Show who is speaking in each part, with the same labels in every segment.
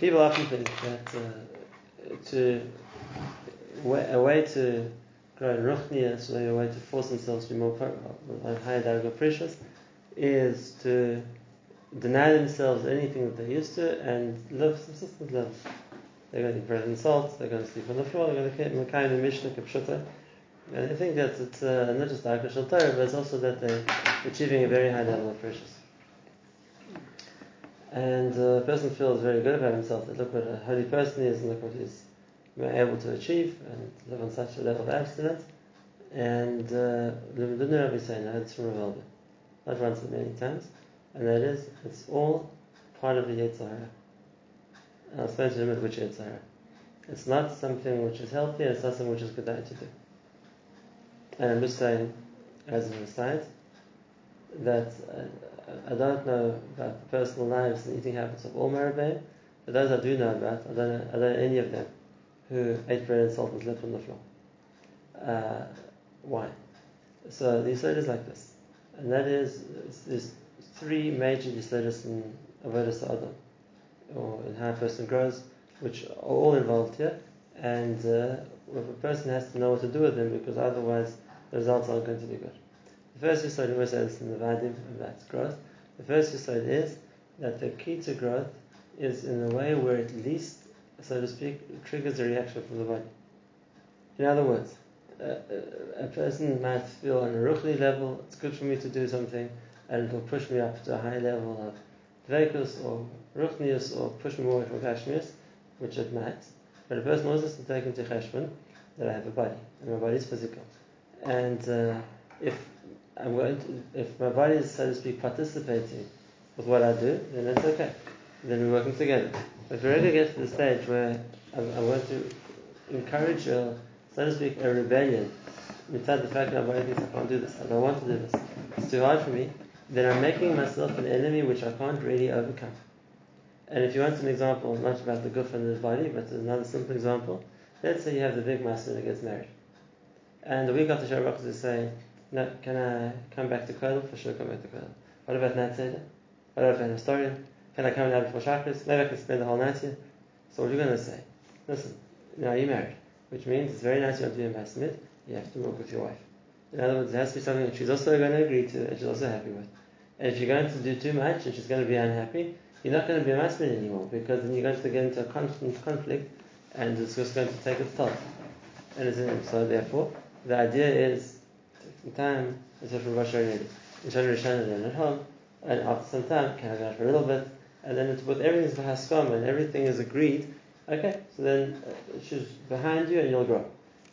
Speaker 1: People often think that uh, to a way to grow ruchnias, a way to force themselves to be more higher darga of perishus, is to deny themselves anything that they used to and live subsistence. They're going to eat bread and salt, they're going to sleep on the floor, they're going to keep Makayim and Mishnah, Kipshuta. And I think that it's uh, not just Darka Shal Torah, but it's also that they're achieving a very high level of perishus. And a person feels very good about himself that look what a holy person is and look what he's able to achieve and live on such a level of abstinence. And uh, the Medina Rabbi saying, I heard this from Ravalda, not once but many times, and that is, it's all part of the Yetzirah. I'll explain to him which Yetzirah. It's not something which is healthy, it's not something which is good to do. And I'm just saying, as an aside, that uh, I don't know about the personal lives and eating habits of all Meribah, but those I do know about, I don't know, I don't know any of them who ate bread and salt and slept on the floor. Uh, why? So the Yisod is like this, and that is there's three major Yisodis in Avodah Adam, or in how a person grows, which are all involved here, and uh, a person has to know what to do with them because otherwise the results aren't going to be good. The first Yisod, we say this in the Vadim, and that's growth. The first Yisod is that the key to growth is in a way where at least, so to speak, triggers a reaction from the body. In other words, a, a person might feel on a ruchni level, it's good for me to do something, and it will push me up to a high level of dvekus or ruchnius, or push me more from gashmius, which it might. But a person also has to take into cheshbon that I have a body, and my body is physical. And uh, if I'm going to, if my body is, so to speak, participating with what I do, then that's okay. Then we're working together. If we ever get to the stage where I'm going to encourage, a, so to speak, a rebellion, inside the fact that my body thinks I can't do this, I don't want to do this, it's too hard for me, then I'm making myself an enemy which I can't really overcome. And if you want an example, not about the goof and the body, but another simple example, let's say you have the big master that gets married. And the week after Shabbat is saying, no, can I come back to Kotel? For sure, come back to Kotel. What about Natseda? What about an historian? Can I come down before Shabbos? Maybe I can spend the whole night here. So what are you going to say? Listen, now you're married, which means it's very nice you want to be a Smith. You have to work with your wife. In other words, it has to be something that she's also going to agree to and she's also happy with. And if you're going to do too much and she's going to be unhappy, you're not going to be a masculine anymore because then you're going to get into a constant conflict and it's just going to take its toll. And so therefore, the idea is some time, it's for Rosh Hashanah, Hashanah at home, and after some time, can I go for a little bit? And then it's with everything's behaskam and everything is agreed. Okay, so then uh, she's behind you and you'll grow.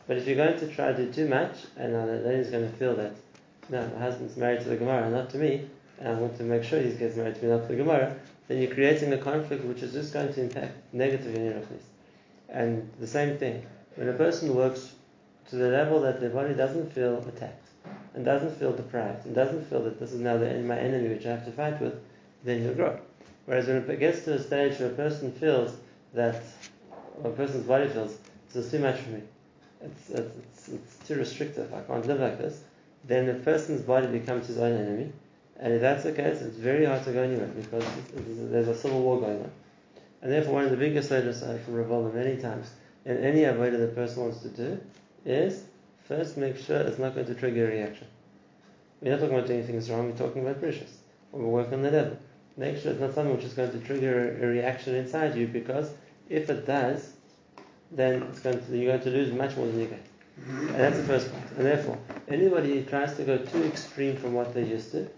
Speaker 1: But if you're going to try to do too much, and uh, the going to feel that, no, my husband's married to the Gemara, not to me, and I want to make sure he gets married to me, not to the Gemara, then you're creating a conflict which is just going to impact negatively in your And the same thing, when a person works to the level that their body doesn't feel attacked and doesn't feel deprived and doesn't feel that this is now the, my enemy which I have to fight with, then you'll grow. Whereas when it gets to a stage where a person feels that, or a person's body feels, this is too much for me, it's, it's, it's, too restrictive, I can't live like this, then the person's body becomes his own enemy. And if that's the case, it's very hard to go anywhere because there's a civil war going on. And therefore, one of the biggest letters I from Revolver many times in any avodah the person wants to do is first make sure it's not going to trigger a reaction. We're not talking about doing things wrong, we're talking about perishus. Or we work on the level. Make sure it's not something which is going to trigger a, reaction inside you because if it does, then it's going to, you're going to lose much more than you get. And that's the first point. And therefore, anybody who tries to go too extreme from what they're used to,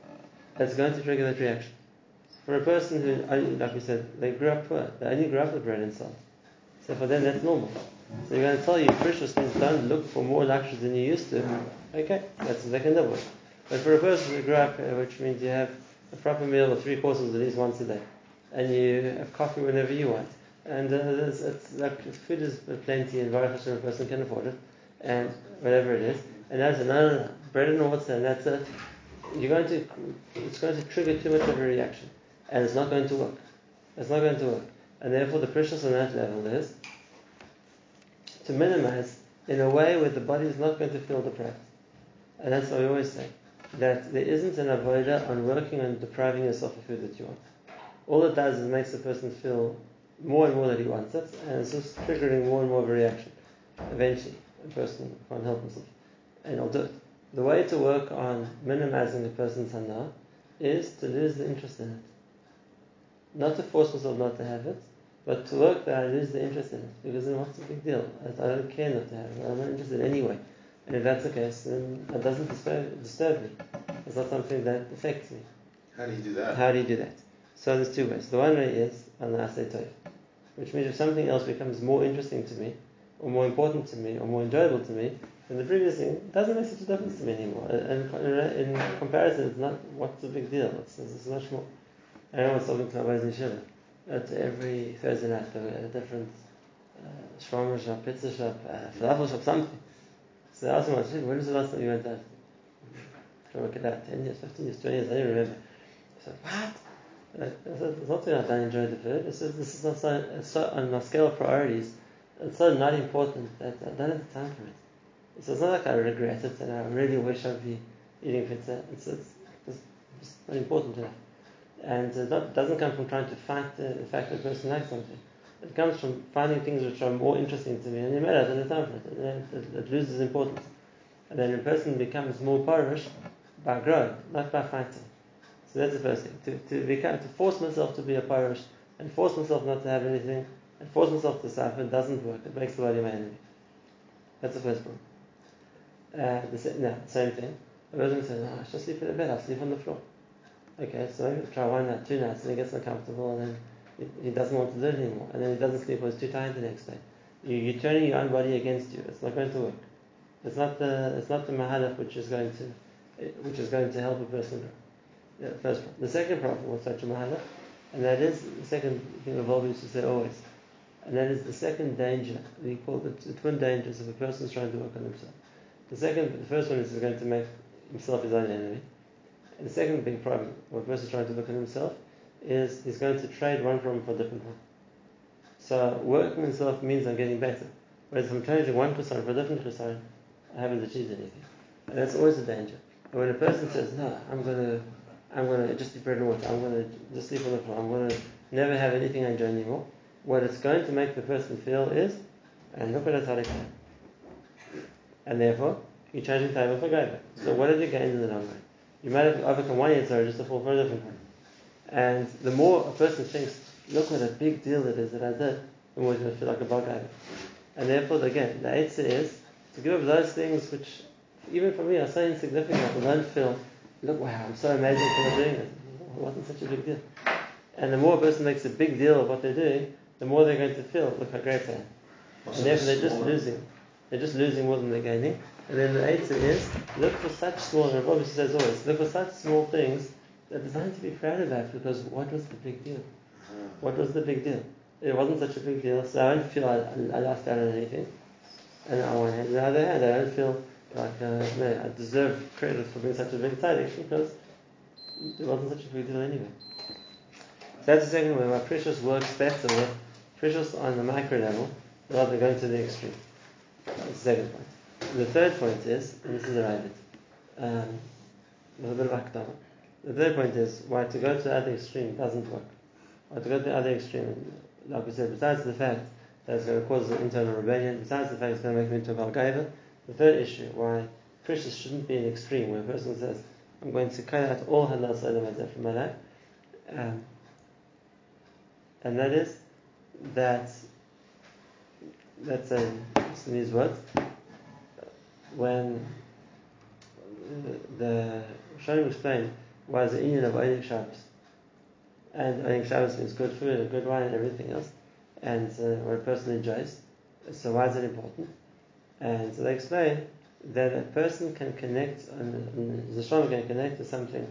Speaker 1: that's going to trigger that reaction. For a person who, like we said, they grew up poor, they only grew up with bread and salt. So for them, that's normal. So you're going to tell you, perishus things, don't look for more luxuries than you used to. Okay, that's can live with. But for a person who grew up, which means you have a proper meal of three courses at least once a day, and you have coffee whenever you want, and uh, it's, it's like food is plenty, and Baruch Hashem, a person can afford it, and whatever it is, and that's another bread and water, and that's it. You're going to, it's going to trigger too much of a reaction, and it's not going to work. It's not going to work, and therefore the perishus on that level is to minimize in a way where the body is not going to feel deprived. And that's what we always say that there isn't an avoida on working on depriving yourself of food that you want. All it does is makes the person feel more and more that he wants it, and it's just triggering more and more of a reaction. Eventually, a person can't help himself, and he'll do it. The way to work on minimizing a person's hana is to lose the interest in it. Not to force myself not to have it, but to work that I lose the interest in it. Because then what's the big deal? I, I don't care not to have it. I'm not interested anyway. And if that's the case, then it doesn't disturb, disturb me. It's not something that affects me.
Speaker 2: How do you do that?
Speaker 1: How do you do that? So there's two ways. The one way is on the Asay which means if something else becomes more interesting to me, or more important to me, or more enjoyable to me, then the previous thing doesn't make such a difference to me anymore. And in comparison, it's not what's the big deal. It's, it's much more. I was talking to my Shiva. At every Thursday night, at a different uh, shawarma shop, pizza shop, uh, falafel shop, something. So they asked me, when was the last time you went out? Try to work it out, 10 years, 15 years, 20 years, I don't remember. I said, what? I said, it's not that I don't enjoy the food. I said, this is not so, so, on my scale of priorities, it's so not important that I don't have the time for it. So it's not like I regret it and I really wish I'd be eating pizza. It's, it's, it's not important enough. And uh, it not, doesn't come from trying to fight the, the fact that a person likes something. It comes from finding things which are more interesting to me and you made out the time it. It, it, loses importance. And then a person becomes more parish by growing, not by fighting. So that's the first thing. To, to, become, to force myself to be a parish and force myself not to have anything and force myself to suffer doesn't work. It makes the body my enemy. That's the first problem. Uh, the, no, same thing. A person says, oh, I should sleep in the bed, I'll sleep on the floor. Okay, so maybe try one night, two nights, and he gets uncomfortable, and then he doesn't want to do it anymore, and then he doesn't sleep or he's too tired the next day. You, you're turning your own body against you. It's not going to work. It's not the it's not the mahalach which is going to which is going to help a person grow. Yeah, first problem. The second problem with such a mahalach, and that is the second thing the Volvo used to say always, and that is the second danger. We call the twin dangers of a person trying to work on himself. The second, the first one is he's going to make himself his own enemy. And the second big problem, what a person is trying to work on himself, is he's going to trade one problem for a different one. So working himself means I'm getting better. Whereas if I'm changing one chassan for a different chassan, I haven't achieved anything. And that's always a danger. And when a person says, No, I'm gonna I'm gonna just eat bread and water, I'm gonna just sleep on the floor, I'm gonna never have anything I enjoy anymore, what it's going to make the person feel is, and look at how they. And therefore, you're changing table for gaiva. So what have you gained in the long run? You might have overcome one answer just to fall for a different one. And the more a person thinks, look what a big deal it is that I did, the more he's going to feel like a bug And therefore, again, the answer is to give up those things which, even for me, are so insignificant. I don't feel, look, wow, I'm so amazing for not doing it. It wasn't such a big deal. And the more a person makes a big deal of what they're doing, the more they're going to feel, look how great I am. And therefore, they're just losing. They're just losing more than they're gaining. And then the answer is look for such small, and Rabbi says always, look for such small things that there's nothing to be proud about because what was the big deal? What was the big deal? It wasn't such a big deal, so I don't feel I, I lost out on anything. And on one hand, on the other hand, I don't feel like uh, no, I deserve credit for being such a big tidings because it wasn't such a big deal anyway. So that's the second way My perishus works better perishus on the micro level rather than going to the extreme. That's the second point. The third point is, and this is a rabbit, um, with a bit of akdama. The third point is why to go to the other extreme doesn't work. Why to go to the other extreme, like we said, besides the fact that it's going to cause an internal rebellion, besides the fact it's going to make me into a Valgaiva, the third issue why Krishna shouldn't be an extreme where a person says, I'm going to cut out all halal salam from my life. Um, and that is that that's a these words when the Shalom explained why the union of Einik Shabbos. And Einik Shabbos means good food and good wine and everything else, and uh, what a person enjoys. So why is it important? And so they explain that a person can connect, and the Shalom can connect to something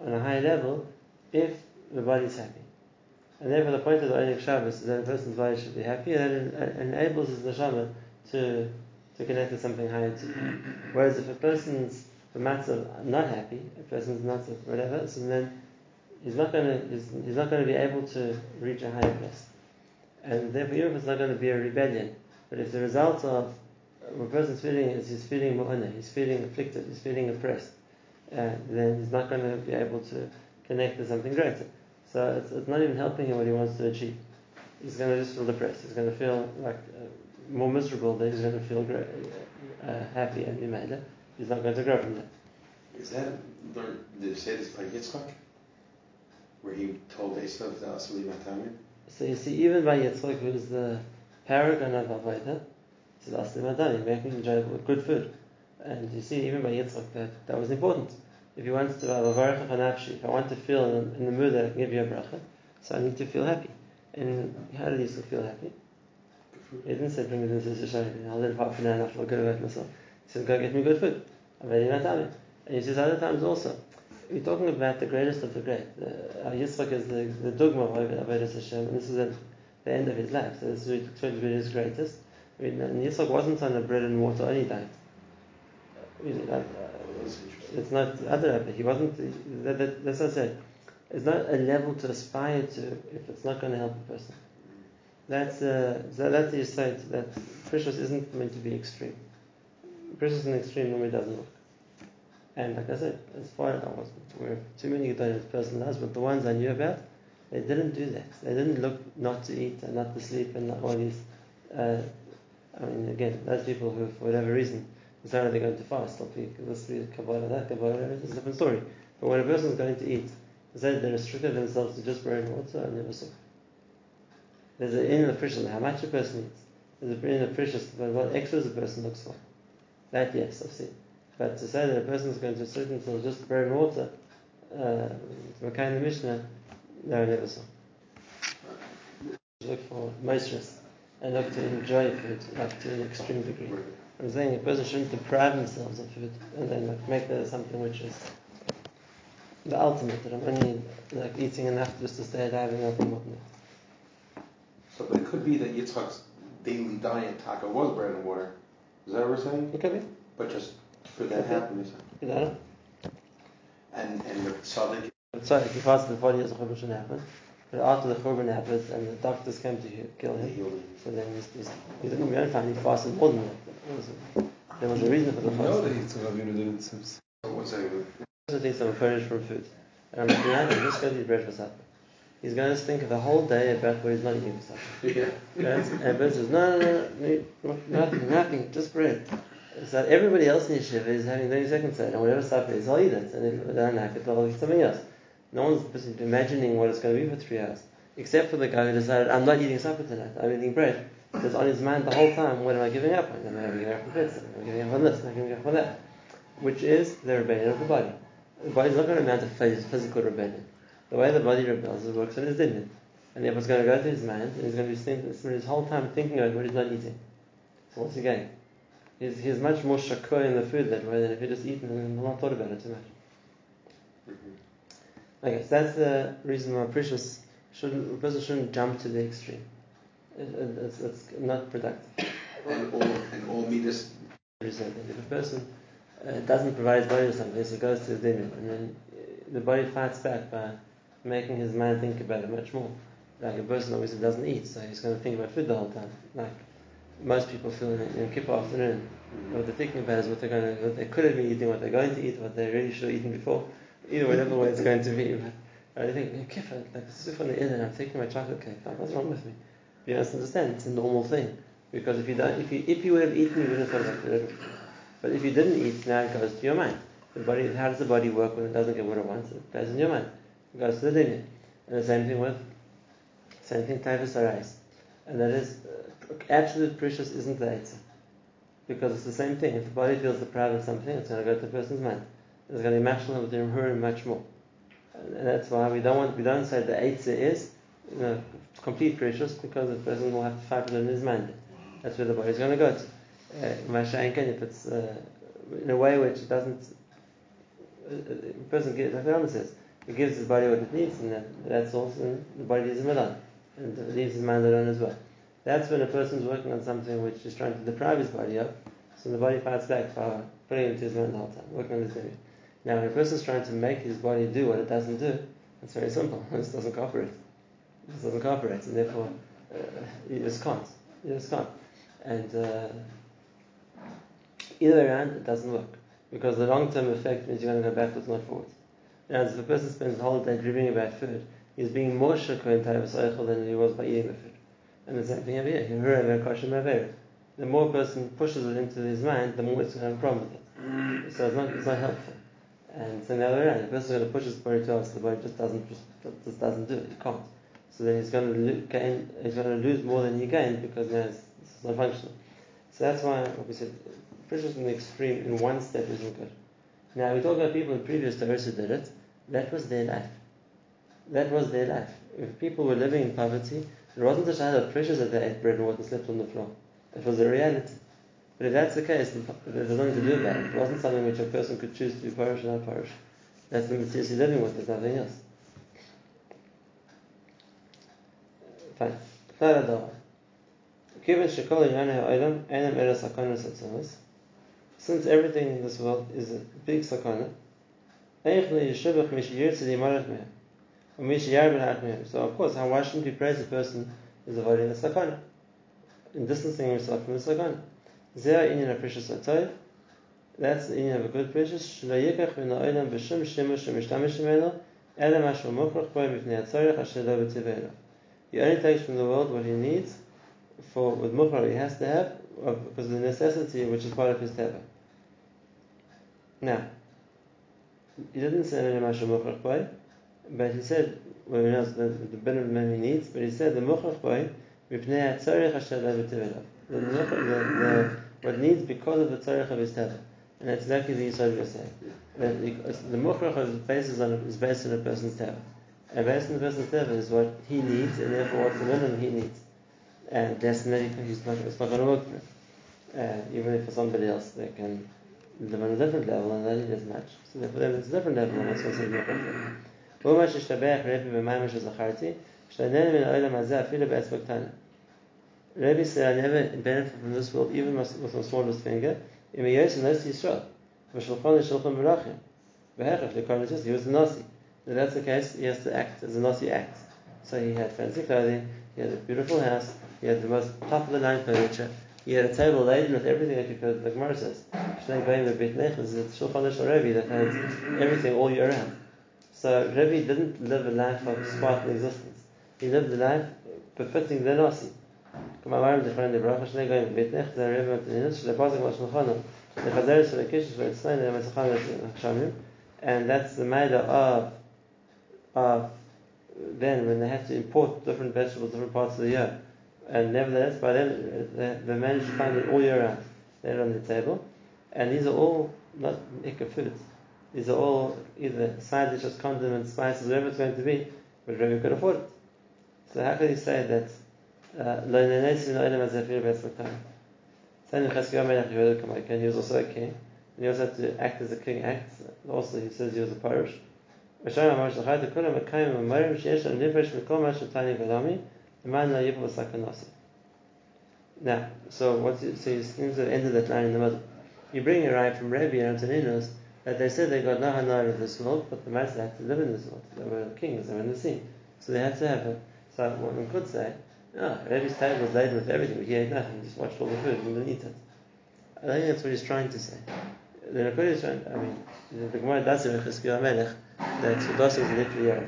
Speaker 1: on a high level if the body is happy. And therefore the point of the Einik Shabbos is that a person's body should be happy, and it enables his neshama to to connect to something higher too. Whereas if a person's the matzah not happy, a person's not whatever, so then he's not to he's, he's not to be able to reach a higher place, and therefore even if it's not to be a rebellion, but if the result of a person's feeling is he's feeling mu'ana, he's feeling afflicted, he's feeling oppressed, uh, then he's not to be able to connect to something greater. So it's, it's not even helping him what he wants to achieve. he's going to just feel depressed. He's going to feel like uh, more miserable than he's going to feel great, uh, happy and Imela. He's not going to grow from that.
Speaker 2: Is that learned? Did it say this by Yitzchak, where he told Esav the Asli Matami?
Speaker 1: So you see, even by Yitzchak, who is the paragon of Avodah, it's the Asli Matami, making enjoyable, good food. And you see, even by Yitzchak, that that was important. If you want to have a varach nafshi, if I want to feel in, in the mood that I can give you a bracha, so I need to feel happy. And how did Yitzchak feel happy? He didn't say bring it into the shaykhim. I'll live half an hour after I'll go to myself. He said go get me good food. I'm ready And he says other times also. We're talking about the greatest of the great. The, uh, Yitzchak is the, the dogma of Avodah Hashem, and this is at the end of his life. So this is really his greatest. I mean, and Yitzchak wasn't on a bread and water only diet. I uh, it's not other He wasn't. That, that, that's what I said. It's not a level to aspire to if it's not going to help a person. That's uh, that's the that perishus isn't meant to be extreme. Perishus and extreme normally doesn't work. And like I said, as far as I was aware too many Gedolim personal lives, but the ones I knew about, they didn't do that. They didn't look not to eat and not to sleep and not all these. Uh, I mean, again, those people who, for whatever reason, decided they're going to fast, or this be Kabbalah, that Kabbalah, it's a different story. But when a person is going to eat, they they restricted themselves to just bread and water, and never saw. There's an in appreciation how much a person eats. There's an in appreciation but what extras a person looks for. That yes, I've seen. But to say that a person is going to restrict themselves just bread and water, uh, kind of Mishnah, no, I never saw. Look for moistness and look to enjoy food up to an extreme degree. I'm saying a person shouldn't deprive themselves of food and then like make that something which is the ultimate that I'm only like eating enough just to stay alive and nothing more than that.
Speaker 2: So, but it could be that Yitzchak's daily diet taka was bread and water. Is that what we're saying?
Speaker 1: It could be.
Speaker 2: But just for that happiness.
Speaker 1: You know.
Speaker 2: And and the tzaddik.
Speaker 1: If he fasted before years, the churban shouldn't happen. But after the churban happened and the doctors came to kill him, so then he's, he's, he didn't don't find he fasted more than that. There was a reason for the fast.
Speaker 3: No, that took Rabbi didn't.
Speaker 2: What's that?
Speaker 1: Also think some furnished from food. And I'm looking just go to eat bread for supper he's going to think of the whole day about what he's not eating for supper.
Speaker 2: Yeah.
Speaker 1: And Ben says, no, no, no, no, nothing, nothing, just bread. So everybody else in Yeshiva is having 30 seconds and whatever supper is, I'll eat it. And if I don't like it, I'll eat something else. No one's imagining what it's going to be for three hours, except for the guy who decided, I'm not eating supper tonight, I'm eating bread. Because on his mind the whole time, what am I giving up on? Am I giving up on pizza? Am I giving up on this? I'm I giving up on that? Which is the rebellion of the body. The body's not going to amount to physical rebellion. The way the body rebels, it works on his dinner. And therefore it's going to go to his mind, and he's going to be spending his whole time thinking about what he's not eating. So what's he gain? He's, he's much more shakur in the food that way than if he just eaten and not thought about it too much. Mm-hmm. Okay, so that's the reason why perishus shouldn't, a person shouldn't jump to the extreme. It, it, it's, it's, not productive.
Speaker 2: And all, and all midas.
Speaker 1: If a person uh, doesn't provide his body with something, so he goes to the dinner, and then the body fights back by making his mind think about it much more. Like a person obviously doesn't eat, so he's going to think about food the whole time. Like most people feel in, in Kippur afternoon, what they're thinking about is what they're going to, what they could have been eating, what they're going to eat, what they really should have eaten before, either whatever way it's going to be. But I think Kippur, like is on the and I'm taking my chocolate cake. Like, what's wrong with me? You must understand, it's a normal thing. Because if you don't, if you if you would have eaten, you wouldn't have thought about it. But if you didn't eat, now it goes to your mind. The body, how does the body work when it doesn't get what it wants? It goes in your mind. Goes to the dunya. And the same thing with, same thing, typhus arise. And that is, uh, absolute perishus isn't the Eitzah. Because it's the same thing. If the body feels deprived of something, it's going to go to the person's mind. It's going to be matched with the much more. And that's why we don't want, we don't say the Eitzah is, you know, complete perishus because the person will have to fight with it in his mind. That's where the body is going to go to. Uh, if it's uh, in a way which doesn't a person gives, like the Rambam says, he gives his body what it needs, and that's also the body is him alone, and leaves his mind alone as well. That's when a person is working on something which is trying to deprive his body of, so the body fights back by putting it into his mind the whole time, working on this area. Now, when a person is trying to make his body do what it doesn't do, it's very simple. It just doesn't cooperate. It just doesn't cooperate, and therefore, uh, you just can't. You just can't. And uh, either way around, it doesn't work because the long term effect means you're going to go backwards, not forwards. Now, if a person spends the whole day dreaming about food, he's being more Eichel than he was by eating the food. And the same thing over here. The more a person pushes it into his mind, the more it's going to have a problem with it. So it's not, it's not helpful. And so the other way around, a person's going to push his body hard, so the body just doesn't just, just doesn't do it. It can't. So then he's going to gain, he's going to lose more than he gained because now it's, it's not functional. So that's why, like we said, pressure in the extreme in one step isn't good. Now we talk about people in previous times who did it. That was their life. That was their life. If people were living in poverty, it wasn't a shadow of pressures that they ate bread and water and slept on the floor. It was a reality. But if that's the case, there's nothing to do about it. It wasn't something which a person could choose to be parish or not parish. That's the material he's living with, there's nothing else. Fine. Given sakonos atzonos. Since everything in this world is a big sakana, So of course, why shouldn't we praise a person who's avoiding the sakana? In distancing himself from the sakana. Zeh inyan a perishus atayv. That's the inyan of a good perishus. Shlo yikach min ha'olam asher lo. He only takes from the world what he needs for with mukhrah he has to have because of the necessity which is part of his teva. Now, he didn't say any mashu mukhrach boy, but he said well, he knows the, the minimum he needs, but he said the mukhrach boy mipnei atzarich asher the, the what needs because of the tzarich of his teva. And that's exactly the Yisod you're saying. That the mukhrach is based on is based on a person's teva. And based on the person's teva is what he needs, and therefore what's the minimum he needs. And that's not, he's not, it's not going to work for him. Uh, even if for somebody else they can the on a different level and they didn't match. So therefore then it's a different level and it's also a different level. وما ششتبه ربي بماما شزخارتي شتنين من الأولى مزا أفيل بأسبق تانا Rabbi said, I never benefit from this world, even with my smallest finger. In my years, in Yisrael. For Shulchan is Shulchan Merachim. Behechach, the Kohen he was a Nasi. If that's the case, he has to act as a Nasi acts. So he had fancy clothing, he had a beautiful house, he had the most top of the line furniture, he had a table laden with everything that you could, like Gemara says. Shnei Goyim Beit Nech is a Shulchan Rebbe that had everything all year round. So Rebbe didn't live a life of sparkling existence. He lived a life befitting the Nasi. כלומר, אמרנו זכרן לברכה, שני גויים בבית נך, זה הרב מתנינוס, של הפוסק בשולחנו, לחזר של הקיש, ואצלנו למצחן הגשמים, and that's the matter of, of then when they had to import different vegetables, different parts of the year, and nevertheless, by then, they, they managed to find it all year round. They're on the table, and these are all not ikka foods. These are all either side dishes, condiments, spices, whatever it's going to be, but Rebbe could afford it. So how can you say that uh, Kamaykan, he was also a king, and he also had to act as a king. Also, he says he was a parish. Now, so what? You, so is seem to end that line in the middle. You bring a right from Rabbi and Antoninus that they said they got no hanoi of this world, but the mice had to live in this world. They were kings, they were in the sea, so they had to have it. So one could say, ah, no, Rabbi's table was laden with everything, but he ate nothing. Just watched all the food and didn't eat it. I think that's what he's trying to say. The Nakoda is trying. I mean, the Gemara does say that Chizkiyahu Melech that was literally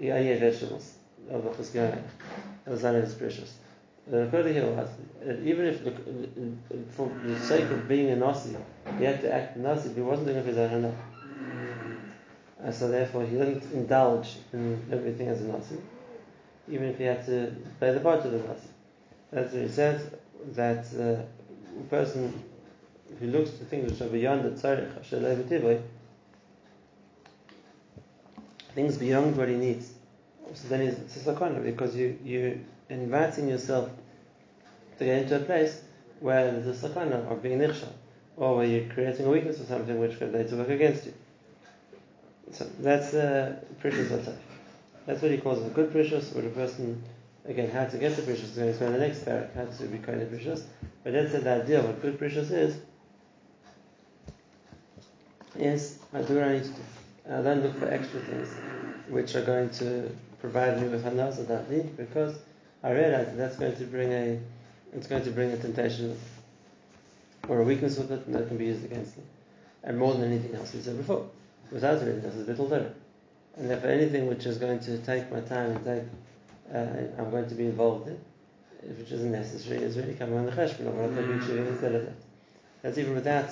Speaker 1: yeah, he ate vegetables of the. That was none of his perishus. The Nakoda here was even if, for the sake of being a Nasi, he had to act a Nasi, but he wasn't doing it for his own. And so therefore he didn't indulge in everything as a Nasi even if he had to play the part of the Nasi. That's what he says, that uh, a person who looks to things which are beyond the tzarech, things beyond what he needs. So then it's a sakana, because you, you're inviting yourself to get into a place where there's a sakana of being nichshal, or where you're creating a weakness or something which could later work against you. So that's uh, perishus attack. That's what he calls a good perishus, or a person, again, how to get the perishus is going to explain the next parak, how to be kind of perishus. But that's the idea of what good perishus is, is I do what I need to do. I don't look for extra things which are going to provide me with hanas that I because I realize that that's going to bring a it's going to bring a temptation or a weakness with it and that can be used against me. And more than anything else we said before. Without else, it's a little different. And if anything which is going to take my time and take, uh, I'm going to be involved in, which isn't necessary, is really coming on the cheshbon of what I could be achieving instead of that. That's even without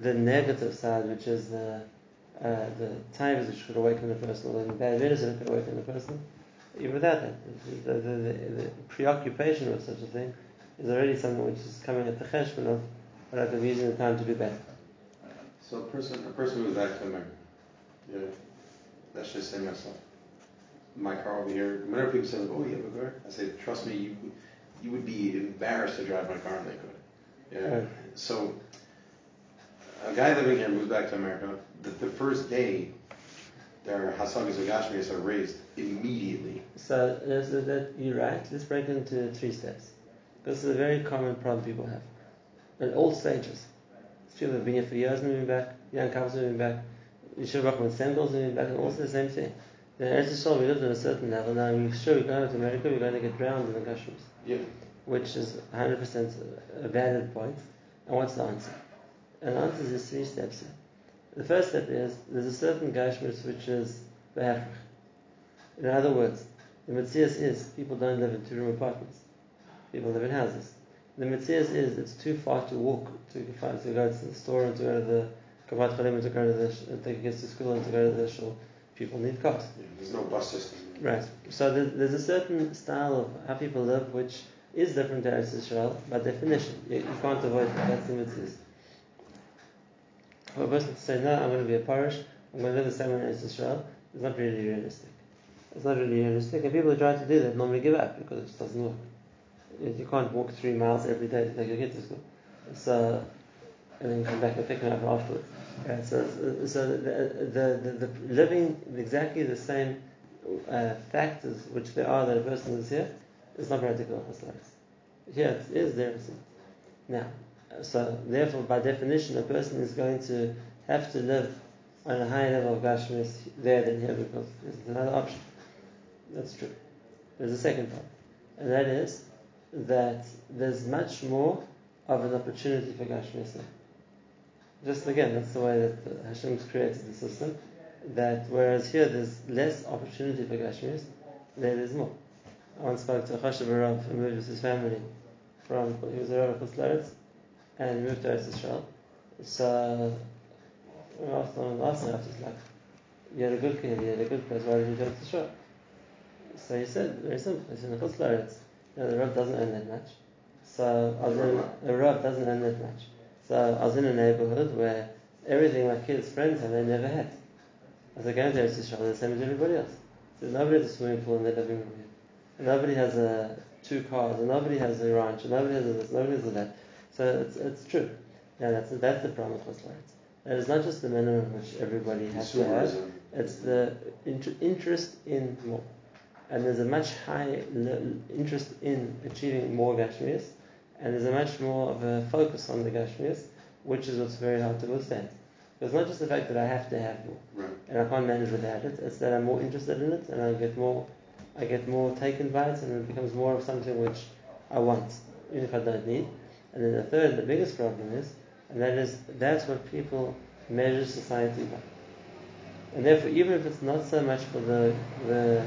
Speaker 1: the negative side, which is the uh, the times which could awaken the person, or the bad medicine could awaken the person. Even without that, the, the, the, the preoccupation with such a thing is already something which is coming at the cheshbon of what I could using the time to do better.
Speaker 2: So a person, a person to America. Yeah, let's just say myself. My car over here. Whenever people say, "Oh, you have a car," I say, "Trust me, you you would be embarrassed to drive my car in Lakewood." Yeah.
Speaker 1: Right.
Speaker 2: So a guy living here moves back to America. The, the first day, their hasagas or gashmias are raised immediately.
Speaker 1: So that's, that you're right. Let's break it into three steps. This is a very common problem people have at all stages. People have been here for years and moving back, young couples moving back, Yeshiva Bachman singles moving back, and also the same thing. In Eretz Yisrael, we lived at a certain level. Now, we're sure we're going to America, we're going to get drowned in the Gashmis,
Speaker 2: Yeah.
Speaker 1: which is 100% a valid point. And what's the answer? And the answer is there's three steps. The first step is there's a certain Gashmis which is Behafrach. In other words, the Matthias is people don't live in two room apartments, people live in houses. The Matthias is it's too far to walk to, find, to go to the store and to go to the Kupat Cholim and to go to the take kids to school and to go to the shul. People need cars.
Speaker 2: There's no bus system.
Speaker 1: Right. So there- there's a certain style of how people live which is different to Eretz Israel by definition. You, you can't avoid that. That's the mitzvah. For a person to say, no, I'm going to be a parish, I'm going to live the same way Eretz Israel, is not really realistic. It's not really realistic. And people who try to do that normally give up because it just doesn't work. You can't walk three miles every day to take your kids to school. So, and then come back and pick them up afterwards. Right, so, so the, the, the, the living exactly the same uh, factors which there are that a person is here is not practical in this life. Here it is, there. Now, so therefore, by definition, a person is going to have to live on a higher level of Gashmis there than here because there's another option. That's true. There's a second problem, and that is that there's much more of an opportunity for Gashmis there. Just again, that's the way that Hashem's created the system. That whereas here there's less opportunity for Gashmis, there is more. I once spoke to a Chashav Rav who moved with his family from, he was a Rav of Chutzlaretz, and moved to Eretz Yisrael. So, asked him after, like, you had a good kid, you had a good place, why did you go to Israel? So he said, very simple, he said, in Chutzlaretz, you know, the Rav doesn't earn that much. So, I was in, the Rav doesn't earn that much. So, I was in a neighborhood where everything my kids' friends have, they never had. I was going to Eretz they're the same as everybody else. So, nobody has a swimming pool in their living room here. Nobody has a, two cars, and nobody has a ranch, and nobody has a this, nobody has a that. So, it's, it's true. Yeah, that's, that's the problem with Chutzlaretz. That is not just the minimum which everybody has to have, it's the inter- interest in more. And there's a much higher interest in achieving more Gashmias, and there's a much more of a focus on the Gashmias, which is what's very hard to withstand. It's not just the fact that I have to have more,
Speaker 2: Right.
Speaker 1: and I can't manage without it, it's that I'm more interested in it, and I get more, I get more taken by it, and it becomes more of something which I want, even if I don't need. And then the third, the biggest problem is, and that is, that's what people measure society by. And therefore, even if it's not so much for the the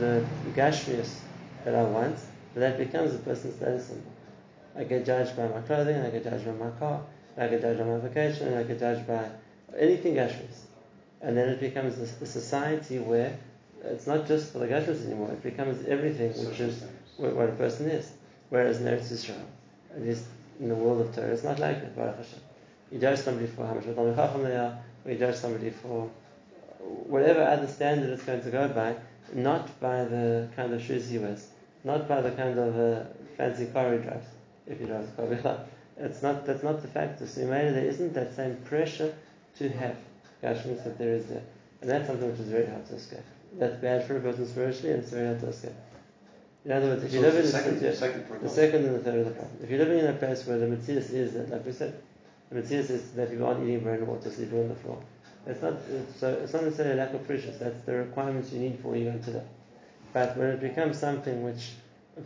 Speaker 1: the gashmius that I want, that becomes a person's status symbol. I get judged by my clothing, I get judged by my car, I get judged by my vacation, I get judged by anything gashmius. And then it becomes a, a society where it's not just for the gashmius anymore, it becomes everything which is what, what a person is. Whereas in Eretz Yisrael, at least in the world of Torah, it's not like that, Baruch Hashem. You judge somebody for how much of a Talmud Chacham they are, or you judge somebody for whatever other standard it's going to go by, not by the kind of shoes he wears, not by the kind of uh, fancy car he drives, if he drives a car. Bichlal. It's not, that's not the factor. So maybe there isn't that same pressure to have Gashmis that there is there. And that's something which is very hard to escape. That's bad for a person spiritually, and it's very hard to escape. In other words, if
Speaker 2: So
Speaker 1: you live in
Speaker 2: the
Speaker 1: a
Speaker 2: second, the second
Speaker 1: the second and the third of the problem. If you're living in a place where the Matthias is that, like we said, the Matthias is that people aren't eating bread and water, sleeping on the floor. It's not, it's, so it's not necessarily a lack of perishus, that's the requirements you need for you to live. But when it becomes something which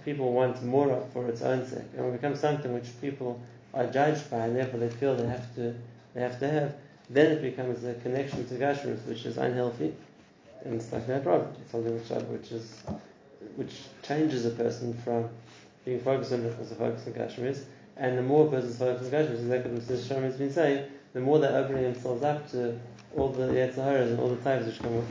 Speaker 1: people want more of for its own sake, and when it becomes something which people are judged by and therefore they feel they have to, they have to have, then it becomes a connection to Gashmis which is unhealthy, and it's like no problem. It's something which, which is, which changes a person from being focused on a focus on Gashmis, and the more a person's focused on Gashmis, exactly what Mr. Sharmi has been saying, the more they're opening themselves up to all the Yetzaharas and all the types which come up.